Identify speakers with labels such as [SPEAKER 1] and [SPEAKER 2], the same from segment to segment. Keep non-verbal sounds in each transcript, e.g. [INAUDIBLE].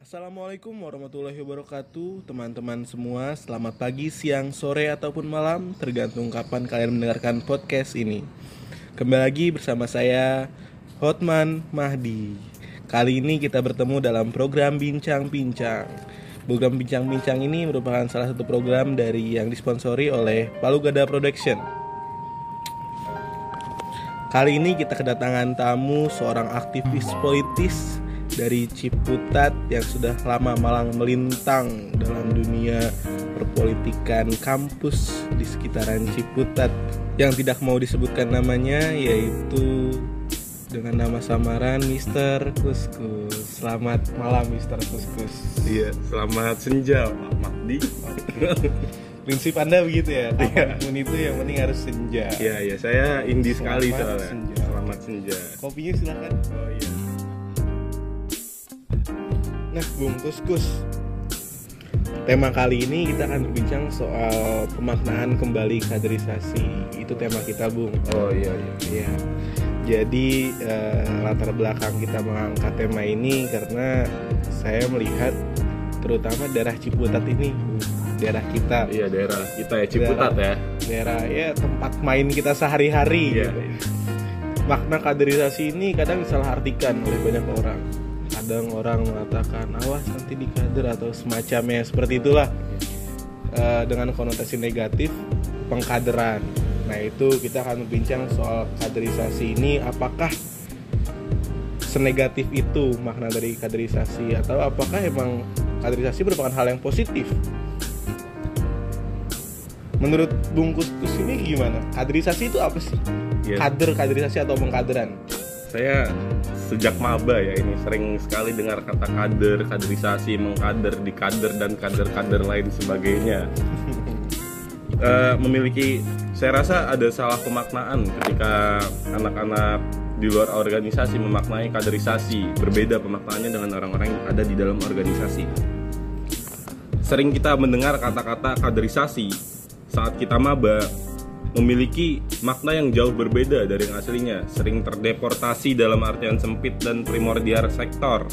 [SPEAKER 1] Assalamualaikum warahmatullahi wabarakatuh Teman-teman semua. Selamat pagi, siang, sore, ataupun malam Tergantung kapan kalian mendengarkan podcast ini. Kembali lagi bersama saya Hotman Mahdi. Kali ini kita bertemu dalam program Bincang-Bincang. Program Bincang-Bincang ini merupakan salah satu program dari yang disponsori oleh Palu Gada Production. Kali ini kita kedatangan tamu seorang aktivis politis dari Ciputat yang sudah lama malang melintang dalam dunia perpolitikan kampus di sekitaran Ciputat yang tidak mau disebutkan namanya yaitu dengan nama samaran Mister Kuskus. Selamat malam Mister Kuskus.
[SPEAKER 2] Iya, selamat senja Pak Mahdi.
[SPEAKER 1] Prinsip Anda begitu ya?
[SPEAKER 2] Iya.
[SPEAKER 1] Apa pun itu yang penting harus senja.
[SPEAKER 2] Iya, iya, saya indie sekali soalnya.
[SPEAKER 1] senja.
[SPEAKER 2] Selamat senja.
[SPEAKER 1] Kopinya silakan.
[SPEAKER 2] Oh iya.
[SPEAKER 1] Nah, Bung Kuskus. Tema kali ini kita akan berbincang soal pemaknaan kembali kaderisasi. Itu tema kita, Bung.
[SPEAKER 2] Oh iya, iya.
[SPEAKER 1] Iya. Jadi eh, latar belakang kita mengangkat tema ini karena saya melihat terutama daerah Ciputat ini, daerah kita,
[SPEAKER 2] Iya, daerah kita ya Ciputat ya.
[SPEAKER 1] daerah ya tempat main kita sehari-hari.
[SPEAKER 2] Iya.
[SPEAKER 1] gitu. Makna kaderisasi ini kadang disalahartikan oleh banyak orang. Kadang orang mengatakan awas nanti dikader atau semacamnya seperti itulah Eh, dengan konotasi negatif pengkaderan. Nah itu kita akan berbincang soal kaderisasi ini apakah senegatif itu makna dari kaderisasi atau apakah emang kaderisasi merupakan hal yang positif? Menurut Bung Kuskus ini gimana? Kaderisasi itu apa sih?
[SPEAKER 2] Iya.
[SPEAKER 1] Kader, kaderisasi atau pengkaderan?
[SPEAKER 2] Saya sejak maba ya ini sering sekali dengar kata kader, kaderisasi, mengkader, dikader dan kader-kader lain sebagainya. [LAUGHS] Eh, memiliki saya rasa ada salah pemaknaan ketika anak-anak di luar organisasi memaknai kaderisasi. Berbeda pemaknaannya dengan orang-orang yang ada di dalam organisasi. Sering kita mendengar kata-kata kaderisasi saat kita maba memiliki makna yang jauh berbeda dari yang aslinya. Sering terdeportasi dalam artian sempit dan primordial sektor.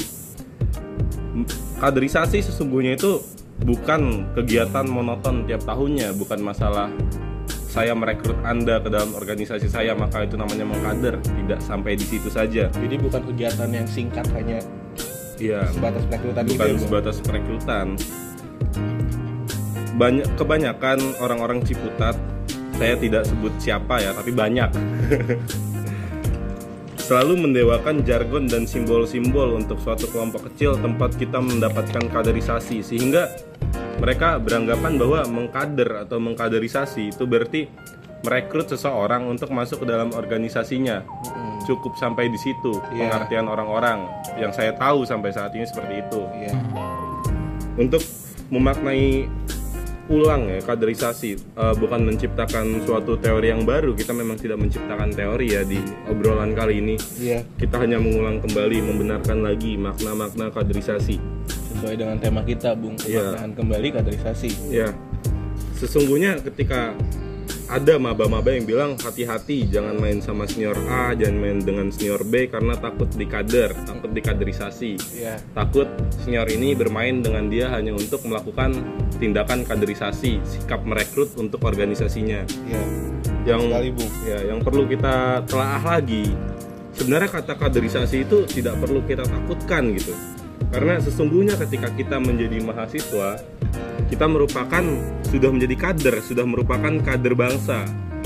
[SPEAKER 2] Kaderisasi sesungguhnya itu bukan kegiatan monoton tiap tahunnya bukan masalah saya merekrut Anda ke dalam organisasi saya maka itu namanya mengkader. Tidak sampai di situ saja.
[SPEAKER 1] Jadi bukan kegiatan yang singkat hanya
[SPEAKER 2] Iya,
[SPEAKER 1] sebatas perekrutan gitu
[SPEAKER 2] bukan
[SPEAKER 1] ya, Bung?
[SPEAKER 2] sebatas perekrutan. Banyak kebanyakan orang-orang Ciputat, saya tidak sebut siapa ya, tapi banyak. Selalu mendewakan jargon dan simbol-simbol untuk suatu kelompok kecil tempat kita mendapatkan kaderisasi sehingga mereka beranggapan bahwa mengkader atau mengkaderisasi itu berarti merekrut seseorang untuk masuk ke dalam organisasinya. Cukup sampai di situ
[SPEAKER 1] Iya.
[SPEAKER 2] pengertian orang-orang yang saya tahu sampai saat ini seperti itu
[SPEAKER 1] Iya.
[SPEAKER 2] untuk memaknai ulang ya kaderisasi eh, bukan menciptakan suatu teori yang baru kita memang tidak menciptakan teori ya di obrolan kali ini
[SPEAKER 1] Iya.
[SPEAKER 2] kita hanya mengulang kembali membenarkan lagi makna-makna kaderisasi
[SPEAKER 1] Sesuai dengan tema kita, Bung.
[SPEAKER 2] Iya.
[SPEAKER 1] Pemaknaan kembali kaderisasi.
[SPEAKER 2] ya sesungguhnya ketika ada maba-maba yang bilang hati-hati jangan main sama senior A jangan main dengan senior B karena takut dikader takut dikaderisasi
[SPEAKER 1] Iya.
[SPEAKER 2] takut senior ini bermain dengan dia hanya untuk melakukan tindakan kaderisasi, sikap merekrut untuk organisasinya.
[SPEAKER 1] Iya.
[SPEAKER 2] Yang
[SPEAKER 1] Sekali,
[SPEAKER 2] ya yang perlu kita telaah lagi. Sebenarnya kata kaderisasi itu tidak perlu kita takutkan gitu. Karena sesungguhnya ketika kita menjadi mahasiswa, kita merupakan sudah menjadi kader, sudah merupakan kader bangsa.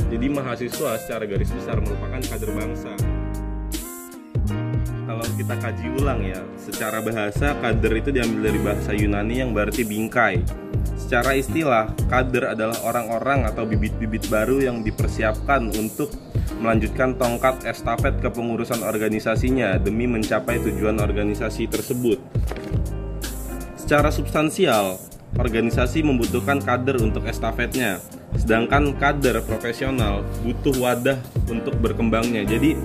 [SPEAKER 2] Jadi mahasiswa secara garis besar merupakan kader bangsa kalau kita kaji ulang ya, secara bahasa kader itu diambil dari bahasa Yunani yang berarti bingkai. Secara istilah, kader adalah orang-orang atau bibit-bibit baru yang dipersiapkan untuk melanjutkan tongkat estafet kepengurusan organisasinya demi mencapai tujuan organisasi tersebut. Secara substansial, organisasi membutuhkan kader untuk estafetnya, sedangkan kader profesional butuh wadah untuk berkembangnya. Jadi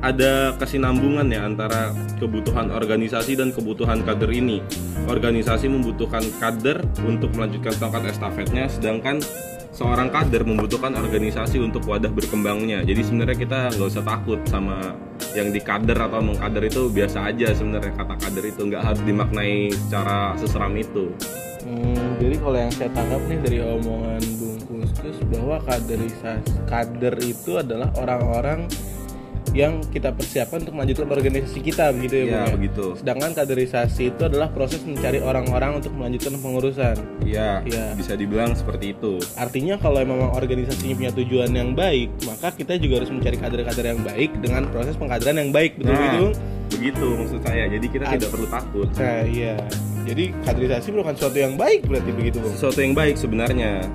[SPEAKER 2] ada kesinambungan ya antara kebutuhan organisasi dan kebutuhan kader ini. Organisasi membutuhkan kader untuk melanjutkan tongkat estafetnya, sedangkan seorang kader membutuhkan organisasi untuk wadah berkembangnya. Jadi sebenarnya kita nggak usah takut sama yang dikader atau mengkader itu biasa aja sebenarnya kata kader itu nggak harus dimaknai secara seseram itu
[SPEAKER 1] Hmm, jadi kalau yang saya tangkap nih dari omongan Bung Kuskus bahwa kaderisasi kader itu adalah orang-orang yang kita persiapkan untuk melanjutkan organisasi kita begitu ya,
[SPEAKER 2] ya
[SPEAKER 1] Bung ya?
[SPEAKER 2] begitu
[SPEAKER 1] Sedangkan kaderisasi itu adalah proses mencari orang-orang untuk melanjutkan pengurusan.
[SPEAKER 2] ya
[SPEAKER 1] Iya.
[SPEAKER 2] bisa dibilang seperti itu
[SPEAKER 1] Artinya kalau memang organisasinya punya tujuan yang baik, maka kita juga harus mencari kader-kader yang baik dengan proses pengkaderan yang baik, betul
[SPEAKER 2] Nah,
[SPEAKER 1] gitu?
[SPEAKER 2] begitu maksud saya jadi kita
[SPEAKER 1] Ad-
[SPEAKER 2] tidak perlu takut
[SPEAKER 1] Nah, iya. Jadi kaderisasi merupakan sesuatu yang baik berarti begitu, Bung.
[SPEAKER 2] sesuatu yang baik sebenarnya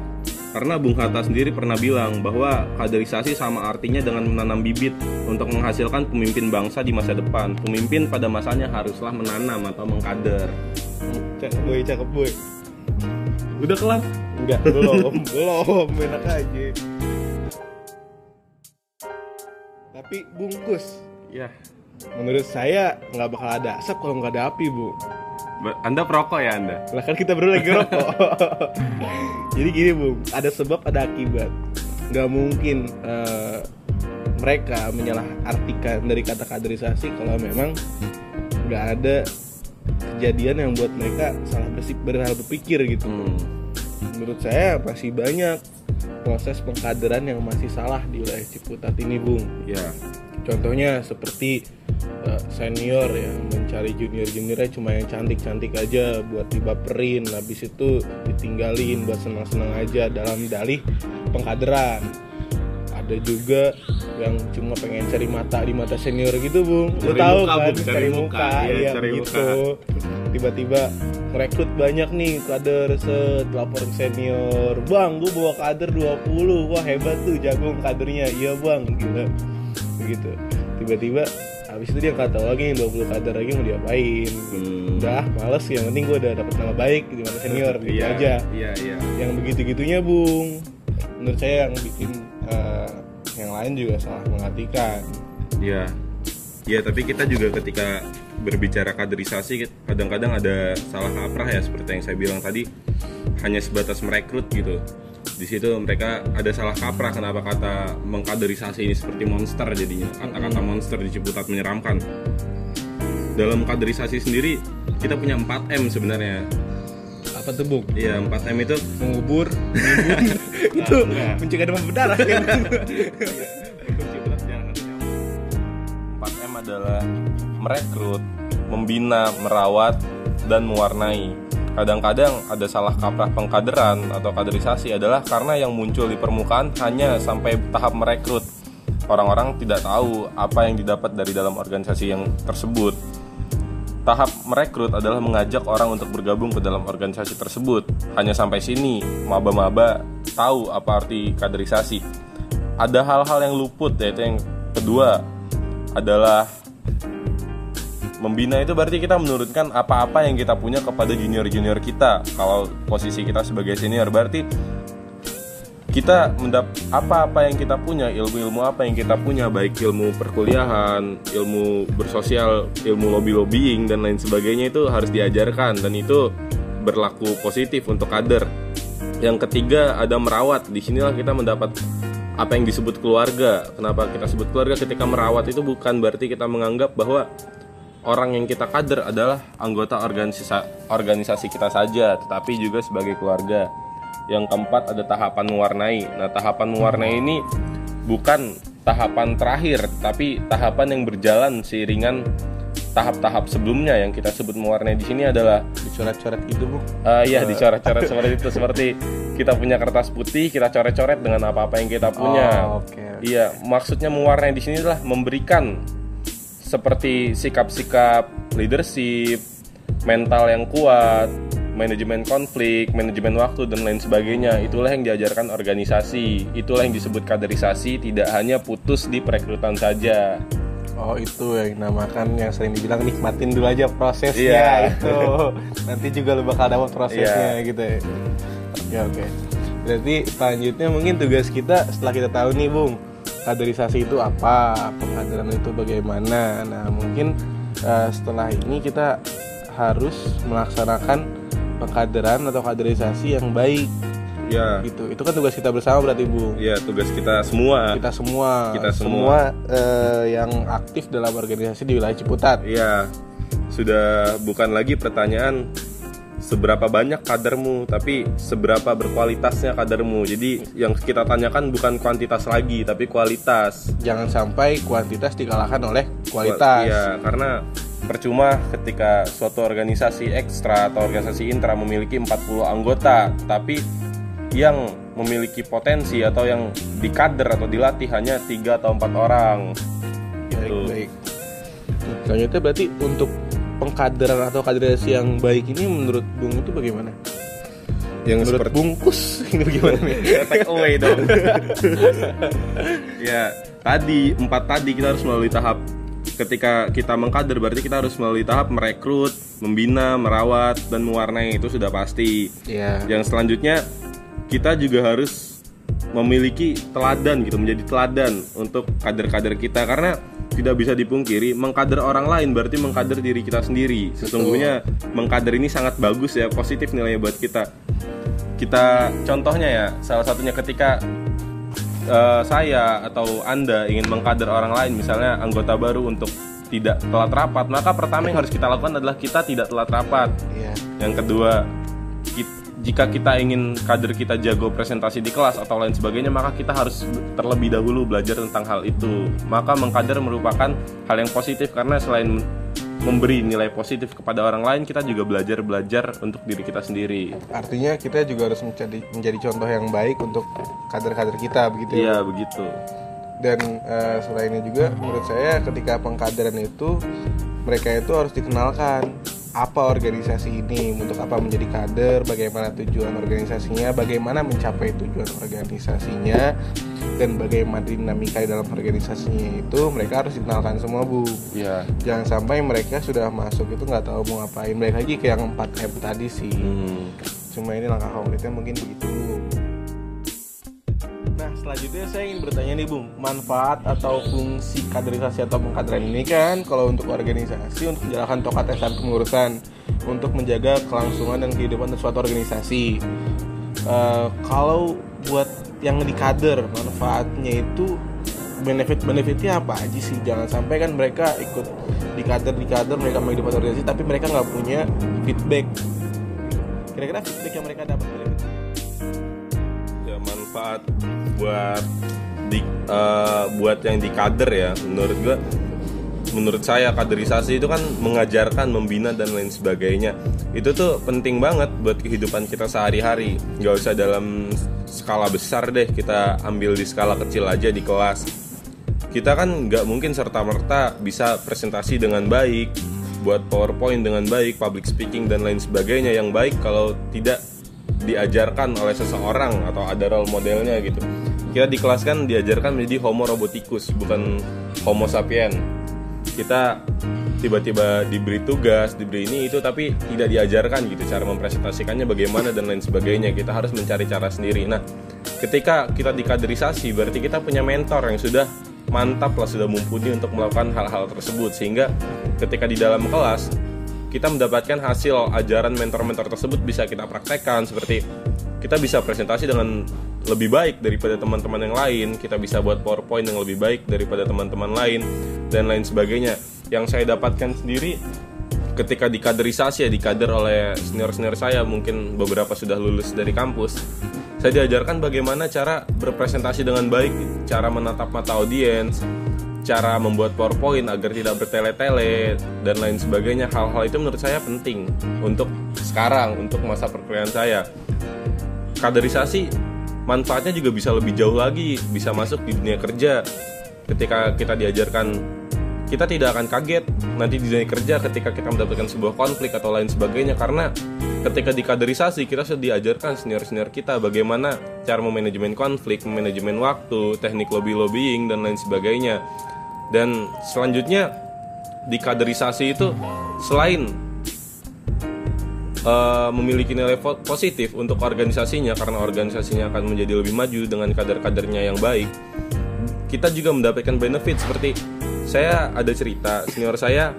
[SPEAKER 2] karena Bung Hatta sendiri pernah bilang bahwa kaderisasi sama artinya dengan menanam bibit untuk menghasilkan pemimpin bangsa di masa depan. Pemimpin pada masanya haruslah menanam atau mengkader.
[SPEAKER 1] Cakep boy, cakep boy.
[SPEAKER 2] Udah kelar?
[SPEAKER 1] Enggak, belum, [LAUGHS] belum, enak aja. Tapi bungkus,
[SPEAKER 2] Ya.
[SPEAKER 1] menurut saya nggak bakal ada asap kalau nggak ada api, bu.
[SPEAKER 2] Anda perokok ya Anda?
[SPEAKER 1] Lah kan kita berdua lagi rokok. [LAUGHS] Jadi gini bung, ada sebab ada akibat. Nggak mungkin eh, mereka menyalahartikan dari kata kaderisasi kalau memang nggak ada kejadian yang buat mereka salah berpikir gitu.
[SPEAKER 2] Hmm.
[SPEAKER 1] Menurut saya masih banyak proses pengkaderan yang masih salah di wilayah Ciputat ini bung.
[SPEAKER 2] Ya.
[SPEAKER 1] Contohnya seperti uh, senior yang mencari junior-juniornya cuma yang cantik-cantik aja buat dibaperin, habis itu ditinggalin buat senang-senang aja dalam dalih pengkaderan. Ada juga yang cuma pengen cari mata di mata senior gitu, Bung. Lu
[SPEAKER 2] Cari
[SPEAKER 1] tahu
[SPEAKER 2] muka,
[SPEAKER 1] kan,
[SPEAKER 2] Bung, cari
[SPEAKER 1] cari
[SPEAKER 2] muka.
[SPEAKER 1] muka,
[SPEAKER 2] iya cari
[SPEAKER 1] begitu. Tiba-tiba merekrut banyak nih kader set lapor senior. Bang, gue bawa kader 20. Wah, hebat tuh jagung kadernya. Iya, Bang, gitu begitu tiba-tiba habis itu dia kata lagi nih 20 kader lagi mau diapain
[SPEAKER 2] Hmm.
[SPEAKER 1] udah males yang penting gue udah dapet nama baik di mata senior gitu
[SPEAKER 2] Iya,
[SPEAKER 1] aja
[SPEAKER 2] Iya, iya.
[SPEAKER 1] yang begitu-gitunya bung menurut saya yang bikin eh, yang lain juga salah mengartikan
[SPEAKER 2] Iya. Iya, tapi kita juga ketika berbicara kaderisasi kadang-kadang ada salah kaprah ya seperti yang saya bilang tadi hanya sebatas merekrut gitu. Di situ mereka ada salah kaprah kenapa kata mengkaderisasi ini seperti monster jadinya. Kata-kata monster di Ciputat menyeramkan. Dalam kaderisasi sendiri kita punya 4M sebenarnya.
[SPEAKER 1] apa tuh bung
[SPEAKER 2] Iya, 4M itu
[SPEAKER 1] mengubur [LAUGHS] itu
[SPEAKER 2] enggak.
[SPEAKER 1] mencegah demam berdarah kan. [LAUGHS]
[SPEAKER 2] 4M adalah merekrut, membina, merawat, dan mewarnai. Kadang-kadang ada salah kaprah pengkaderan atau kaderisasi adalah karena yang muncul di permukaan hanya sampai tahap merekrut. Orang-orang tidak tahu apa yang didapat dari dalam organisasi yang tersebut. Tahap merekrut adalah mengajak orang untuk bergabung ke dalam organisasi tersebut. Hanya sampai sini, maba-maba tahu apa arti kaderisasi. Ada hal-hal yang luput, yaitu yang kedua adalah membina itu berarti kita menurunkan apa-apa yang kita punya kepada junior-junior kita. Kalau posisi kita sebagai senior berarti kita mendap apa-apa yang kita punya, ilmu-ilmu apa yang kita punya, baik ilmu perkuliahan, ilmu bersosial, ilmu lobby-lobbying dan lain sebagainya itu harus diajarkan dan itu berlaku positif untuk kader. Yang ketiga ada merawat. Di sinilah kita mendapat apa yang disebut keluarga. Kenapa kita sebut keluarga? Ketika merawat itu bukan berarti kita menganggap bahwa orang yang kita kader adalah anggota organisasi organisasi kita saja, tetapi juga sebagai keluarga. Yang keempat ada tahapan mewarnai. Nah, tahapan mewarnai ini bukan tahapan terakhir, tapi tahapan yang berjalan seiringan tahap-tahap sebelumnya yang kita sebut mewarnai di sini adalah
[SPEAKER 1] dicoret-coret gitu bung
[SPEAKER 2] Ah iya dicoret-coret seperti itu seperti kita punya kertas putih kita coret-coret dengan apa-apa yang kita punya.
[SPEAKER 1] Oh, oke.
[SPEAKER 2] Iya maksudnya mewarnai di sini adalah memberikan seperti sikap-sikap leadership, mental yang kuat, manajemen konflik, manajemen waktu dan lain sebagainya. Itulah yang diajarkan organisasi. Itulah yang disebut kaderisasi. Tidak hanya putus di perekrutan saja.
[SPEAKER 1] Oh itu yang dinamakan yang sering dibilang nikmatin dulu aja prosesnya
[SPEAKER 2] Iya.
[SPEAKER 1] itu nanti juga lu bakal dapat prosesnya
[SPEAKER 2] Iya.
[SPEAKER 1] gitu ya. Oke oke. Berarti selanjutnya mungkin tugas kita setelah kita tahu nih bung kaderisasi itu apa, pengkaderan itu bagaimana. Nah mungkin eh, setelah ini kita harus melaksanakan pengkaderan atau kaderisasi yang baik
[SPEAKER 2] Ya,
[SPEAKER 1] gitu itu kan tugas kita bersama berarti bu
[SPEAKER 2] ya tugas kita semua.
[SPEAKER 1] kita semua
[SPEAKER 2] Kita semua.
[SPEAKER 1] eh, yang aktif dalam organisasi di wilayah Ciputat
[SPEAKER 2] Iya, sudah bukan lagi pertanyaan seberapa banyak kadermu, tapi seberapa berkualitasnya kadermu. Jadi yang kita tanyakan bukan kuantitas lagi, tapi kualitas.
[SPEAKER 1] jangan sampai kuantitas dikalahkan oleh kualitas
[SPEAKER 2] Iya, karena percuma ketika suatu organisasi ekstra atau organisasi intra memiliki 40 anggota, tapi yang memiliki potensi atau yang dikader atau dilatih hanya tiga atau empat orang.
[SPEAKER 1] baik
[SPEAKER 2] Gitu.
[SPEAKER 1] baik selanjutnya berarti untuk pengkaderan atau kaderasi yang baik ini menurut Bung itu bagaimana?
[SPEAKER 2] Yang
[SPEAKER 1] Menurut
[SPEAKER 2] seperti
[SPEAKER 1] bungkus [LAUGHS] ini bagaimana nih?
[SPEAKER 2] take away dong. ya, tadi empat tadi kita harus melalui tahap ketika kita mengkader berarti kita harus melalui tahap merekrut, membina, merawat dan mewarnai itu sudah pasti.
[SPEAKER 1] Iya.
[SPEAKER 2] Yang selanjutnya kita juga harus memiliki teladan gitu, menjadi teladan untuk kader-kader kita karena tidak bisa dipungkiri mengkader orang lain berarti mengkader diri kita sendiri. Sesungguhnya mengkader ini sangat bagus ya, positif nilainya buat kita. Kita contohnya ya, salah satunya ketika eh, saya atau Anda ingin mengkader orang lain misalnya anggota baru untuk tidak telat rapat, maka pertama yang harus kita lakukan adalah kita tidak telat rapat.
[SPEAKER 1] Iya.
[SPEAKER 2] Yang kedua, jika kita ingin kader kita jago presentasi di kelas atau lain sebagainya, maka kita harus terlebih dahulu belajar tentang hal itu. Maka mengkader merupakan hal yang positif karena selain memberi nilai positif kepada orang lain, kita juga belajar-belajar untuk diri kita sendiri.
[SPEAKER 1] Artinya kita juga harus menjadi menjadi contoh yang baik untuk kader-kader kita begitu ya.
[SPEAKER 2] Iya, begitu.
[SPEAKER 1] Dan eh, selain itu juga menurut saya ketika pengkaderan itu mereka itu harus dikenalkan apa organisasi ini, untuk apa menjadi kader, bagaimana tujuan organisasinya, bagaimana mencapai tujuan organisasinya, dan bagaimana dinamika di dalam organisasinya itu mereka harus dikenalkan semua bu.
[SPEAKER 2] Iya.
[SPEAKER 1] Jangan sampai mereka sudah masuk itu nggak tahu mau ngapain. Balik lagi ke yang 4 M tadi sih.
[SPEAKER 2] Hmm.
[SPEAKER 1] Cuma ini langkah konkretnya mungkin begitu. Selanjutnya saya ingin bertanya nih, Bung. Manfaat atau fungsi kaderisasi atau pengkaderan ini kan kalau untuk organisasi untuk menjalankan tokat dan kepengurusan untuk menjaga kelangsungan dan kehidupan suatu organisasi. Eh, kalau buat yang di kader, manfaatnya itu benefit-benefitnya apa aja sih? Jangan sampai kan mereka ikut di kader di kader mereka mau hidup organisasi tapi mereka nggak punya feedback. Kira-kira feedback yang mereka dapat dari itu?
[SPEAKER 2] ya manfaat buat di eh, buat yang di kader ya. Menurut gua menurut saya kaderisasi itu kan mengajarkan membina dan lain sebagainya. Itu tuh penting banget buat kehidupan kita sehari-hari. Nggak usah dalam skala besar deh kita ambil di skala kecil aja di kelas. Kita kan nggak mungkin serta merta bisa presentasi dengan baik buat powerpoint dengan baik public speaking dan lain sebagainya. Yang baik kalau tidak diajarkan oleh seseorang atau ada role modelnya gitu. Kita di kelas kan diajarkan menjadi homo roboticus bukan homo sapien. Kita tiba-tiba diberi tugas diberi ini itu tapi tidak diajarkan gitu cara mempresentasikannya bagaimana dan lain sebagainya. Kita harus mencari cara sendiri. Nah ketika kita dikaderisasi berarti kita punya mentor yang sudah mantap lah sudah mumpuni untuk melakukan hal-hal tersebut. Sehingga ketika di dalam kelas kita mendapatkan hasil ajaran mentor-mentor tersebut bisa kita praktekkan seperti kita bisa presentasi dengan lebih baik daripada teman-teman yang lain kita bisa buat powerpoint yang lebih baik daripada teman-teman lain dan lain sebagainya. Yang saya dapatkan sendiri ketika dikaderisasi ya dikader oleh senior-senior saya mungkin beberapa sudah lulus dari kampus saya diajarkan bagaimana cara berpresentasi dengan baik cara menatap mata audiens cara membuat PowerPoint agar tidak bertele-tele dan lain sebagainya. Hal-hal itu menurut saya penting untuk sekarang untuk masa perkuliahan saya. Kaderisasi manfaatnya juga bisa lebih jauh lagi bisa masuk di dunia kerja. Ketika kita diajarkan kita tidak akan kaget nanti di dunia kerja ketika kita mendapatkan sebuah konflik atau lain sebagainya. Karena ketika di kaderisasi kita sudah diajarkan senior-senior kita bagaimana cara memanajemen konflik, memanajemen waktu, teknik lobby-lobbying dan lain sebagainya. Dan selanjutnya di kaderisasi itu selain eh, memiliki nilai po- positif untuk organisasinya karena organisasinya akan menjadi lebih maju dengan kader-kadernya yang baik, kita juga mendapatkan benefit seperti saya ada cerita senior saya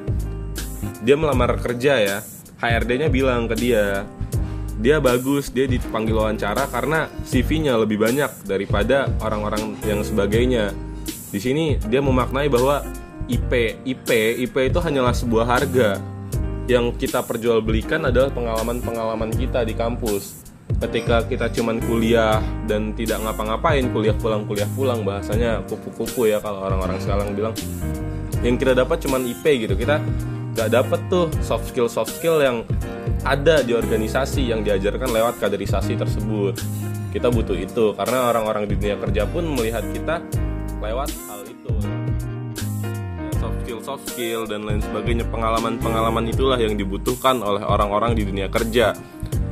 [SPEAKER 2] dia melamar kerja ya HRD-nya bilang ke dia dia bagus dia dipanggil wawancara karena CV-nya lebih banyak daripada orang-orang yang sebagainya di sini dia memaknai bahwa IP IP IP itu hanyalah sebuah harga. Yang kita perjualbelikan adalah pengalaman-pengalaman kita di kampus. Ketika kita cuman kuliah dan tidak ngapa-ngapain kuliah pulang kuliah pulang bahasanya kupu-kupu ya kalau orang-orang sekarang bilang. Yang kita dapat cuman IP gitu. Kita nggak dapat tuh soft skill soft skill yang ada di organisasi yang diajarkan lewat kaderisasi tersebut. Kita butuh itu karena orang-orang di dunia kerja pun melihat kita lewat hal itu ya, soft skill soft skill dan lain sebagainya pengalaman-pengalaman itulah yang dibutuhkan oleh orang-orang di dunia kerja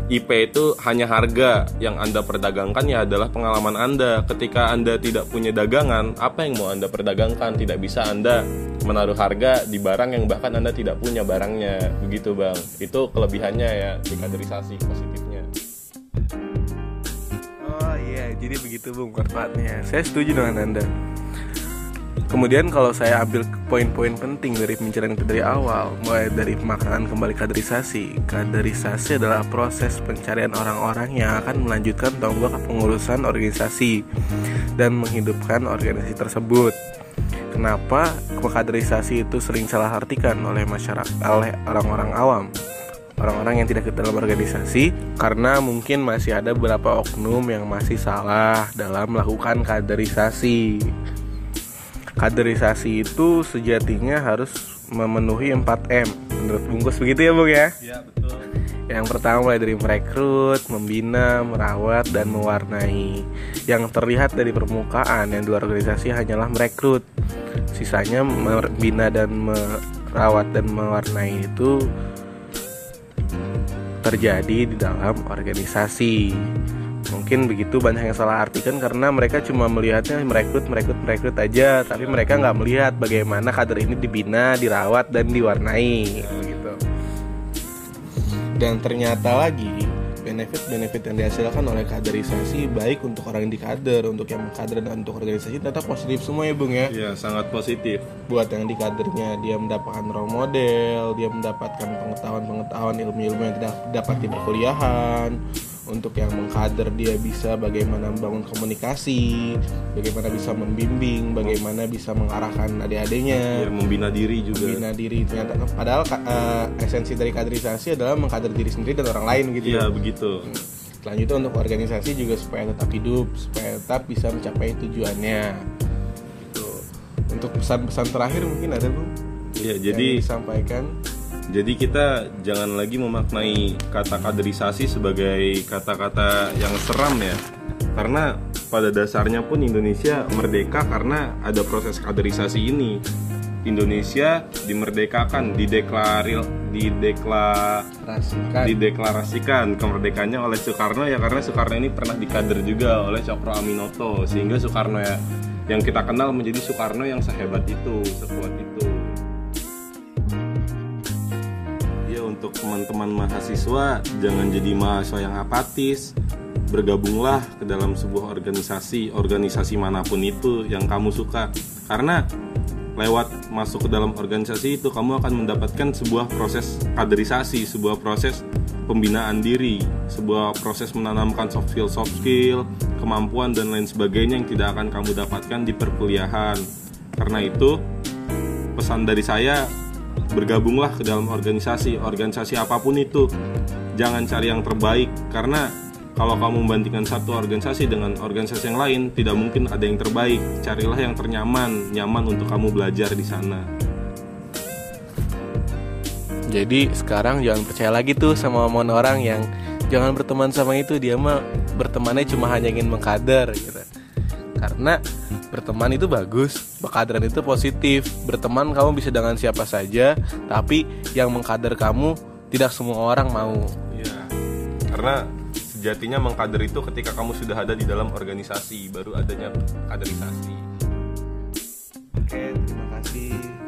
[SPEAKER 2] IP itu hanya harga yang Anda perdagangkan ya adalah pengalaman Anda. Ketika Anda tidak punya dagangan, apa yang mau Anda perdagangkan? Tidak bisa Anda menaruh harga di barang yang bahkan Anda tidak punya barangnya. Begitu, Bang. Itu kelebihannya ya di kaderisasi positifnya.
[SPEAKER 1] Oh iya, jadi begitu Bung manfaatnya. Saya setuju dengan Anda. Kemudian kalau saya ambil poin-poin penting dari pembicaraan itu dari awal, mulai dari pemaknaan kembali kaderisasi. Kaderisasi adalah proses pencarian orang-orang yang akan melanjutkan tombak pengurusan organisasi dan menghidupkan organisasi tersebut. Kenapa kaderisasi itu sering salah artikan oleh masyarakat oleh orang-orang awam? Orang-orang yang tidak ke dalam organisasi karena mungkin masih ada beberapa oknum yang masih salah dalam melakukan kaderisasi kaderisasi itu sejatinya harus memenuhi 4M menurut bungkus begitu ya Bung ya?
[SPEAKER 2] Iya, betul.
[SPEAKER 1] Yang pertama mulai dari merekrut, membina, merawat, dan mewarnai Yang terlihat dari permukaan yang dua organisasi hanyalah merekrut Sisanya membina dan merawat dan mewarnai itu terjadi di dalam organisasi mungkin begitu banyak yang salah artikan karena mereka cuma melihatnya merekrut merekrut merekrut aja tapi mereka nggak melihat bagaimana kader ini dibina dirawat dan diwarnai gitu dan ternyata lagi benefit-benefit yang dihasilkan oleh kaderisasi baik untuk orang yang di kader, untuk yang kader dan untuk organisasi tetap positif semua ya Bung ya.
[SPEAKER 2] Iya, sangat positif.
[SPEAKER 1] Buat yang di kadernya dia mendapatkan role model, dia mendapatkan pengetahuan-pengetahuan ilmu-ilmu yang tidak dapat di perkuliahan, untuk yang mengkader dia bisa bagaimana membangun komunikasi, bagaimana bisa membimbing, bagaimana bisa mengarahkan adik-adiknya,
[SPEAKER 2] ya, membina diri juga.
[SPEAKER 1] Membina diri ternyata padahal uh, esensi dari kaderisasi adalah mengkader diri sendiri dan orang lain gitu.
[SPEAKER 2] Iya, begitu.
[SPEAKER 1] Selanjutnya untuk organisasi juga supaya tetap hidup, supaya tetap bisa mencapai tujuannya. Gitu. Untuk pesan-pesan terakhir mungkin ada Bu?
[SPEAKER 2] Iya, jadi
[SPEAKER 1] disampaikan
[SPEAKER 2] jadi kita jangan lagi memaknai kata kaderisasi sebagai kata-kata yang seram ya. Karena pada dasarnya pun Indonesia merdeka karena ada proses kaderisasi ini. Indonesia dimerdekakan, dideklaril, dideklarasikan, dideklarasikan kemerdekaannya oleh Soekarno ya karena Soekarno ini pernah dikader juga oleh Cokro Aminoto sehingga Soekarno ya yang kita kenal menjadi Soekarno yang sehebat itu, sekuat itu. Untuk teman-teman mahasiswa jangan jadi mahasiswa yang apatis. Bergabunglah ke dalam sebuah organisasi organisasi mana pun itu yang kamu suka. Karena lewat masuk ke dalam organisasi itu kamu akan mendapatkan sebuah proses kaderisasi sebuah proses pembinaan diri sebuah proses menanamkan soft skill soft skill kemampuan dan lain sebagainya yang tidak akan kamu dapatkan di perkuliahan. Karena itu pesan dari saya bergabunglah ke dalam organisasi organisasi apa pun itu. Jangan cari yang terbaik karena kalau kamu membandingkan satu organisasi dengan organisasi yang lain tidak mungkin ada yang terbaik. Carilah yang ternyaman nyaman untuk kamu belajar di sana.
[SPEAKER 1] Jadi sekarang jangan percaya lagi tuh sama omongan orang yang jangan berteman sama itu dia mah bertemannya cuma hanya ingin mengkader gitu karena berteman itu bagus berkaderan itu positif. Berteman kamu bisa dengan siapa saja tapi yang mengkader kamu tidak semua orang mau.
[SPEAKER 2] Ya karena sejatinya mengkader itu ketika kamu sudah ada di dalam organisasi baru adanya kaderisasi.
[SPEAKER 1] Oke terima kasih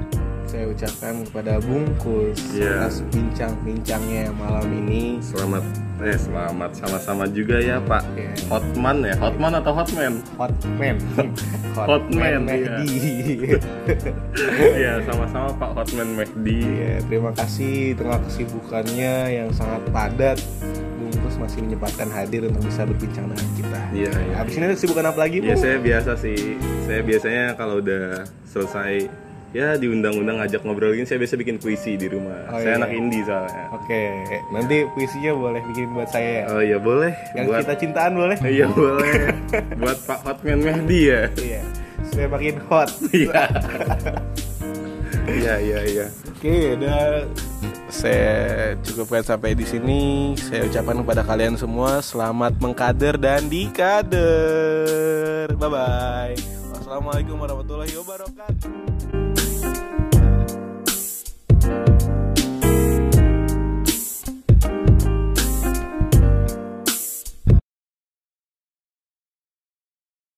[SPEAKER 1] saya ucapkan kepada Bungkus yeah. atas bincang-bincangnya malam ini
[SPEAKER 2] selamat Eh selamat sama-sama juga ya Pak yeah. Hotman ya Hotman atau Hotman
[SPEAKER 1] Hotman [LAUGHS]
[SPEAKER 2] Hotman Mehdi Iya sama-sama Pak Hotman Mehdi
[SPEAKER 1] ya, Terima kasih tengah kesibukannya yang sangat padat Bungkus masih menyempatkan hadir untuk bisa berbincang dengan kita.
[SPEAKER 2] Iya, iya.
[SPEAKER 1] Habis ini sibukan apa lagi, Bu?
[SPEAKER 2] Ya saya biasa sih. Saya biasanya kalau udah selesai ya diundang-undang ngajak ngobrol gini saya biasa bikin puisi di rumah.
[SPEAKER 1] Oh,
[SPEAKER 2] saya
[SPEAKER 1] iya.
[SPEAKER 2] anak indie soalnya.
[SPEAKER 1] Oke, nanti puisinya boleh bikin buat saya ya.
[SPEAKER 2] Oh iya boleh.
[SPEAKER 1] Yang
[SPEAKER 2] buat
[SPEAKER 1] kita cintaan boleh?
[SPEAKER 2] Iya boleh. buat Pak Hotman Mehdi ya.
[SPEAKER 1] Iya. Supaya makin hot.
[SPEAKER 2] Iya. [LAUGHS] Iya iya iya.
[SPEAKER 1] Oke, udah saya cukupkan sampai di sini. Saya ucapkan kepada kalian semua selamat mengkader dan dikader. Bye bye. Wassalamualaikum warahmatullahi wabarakatuh.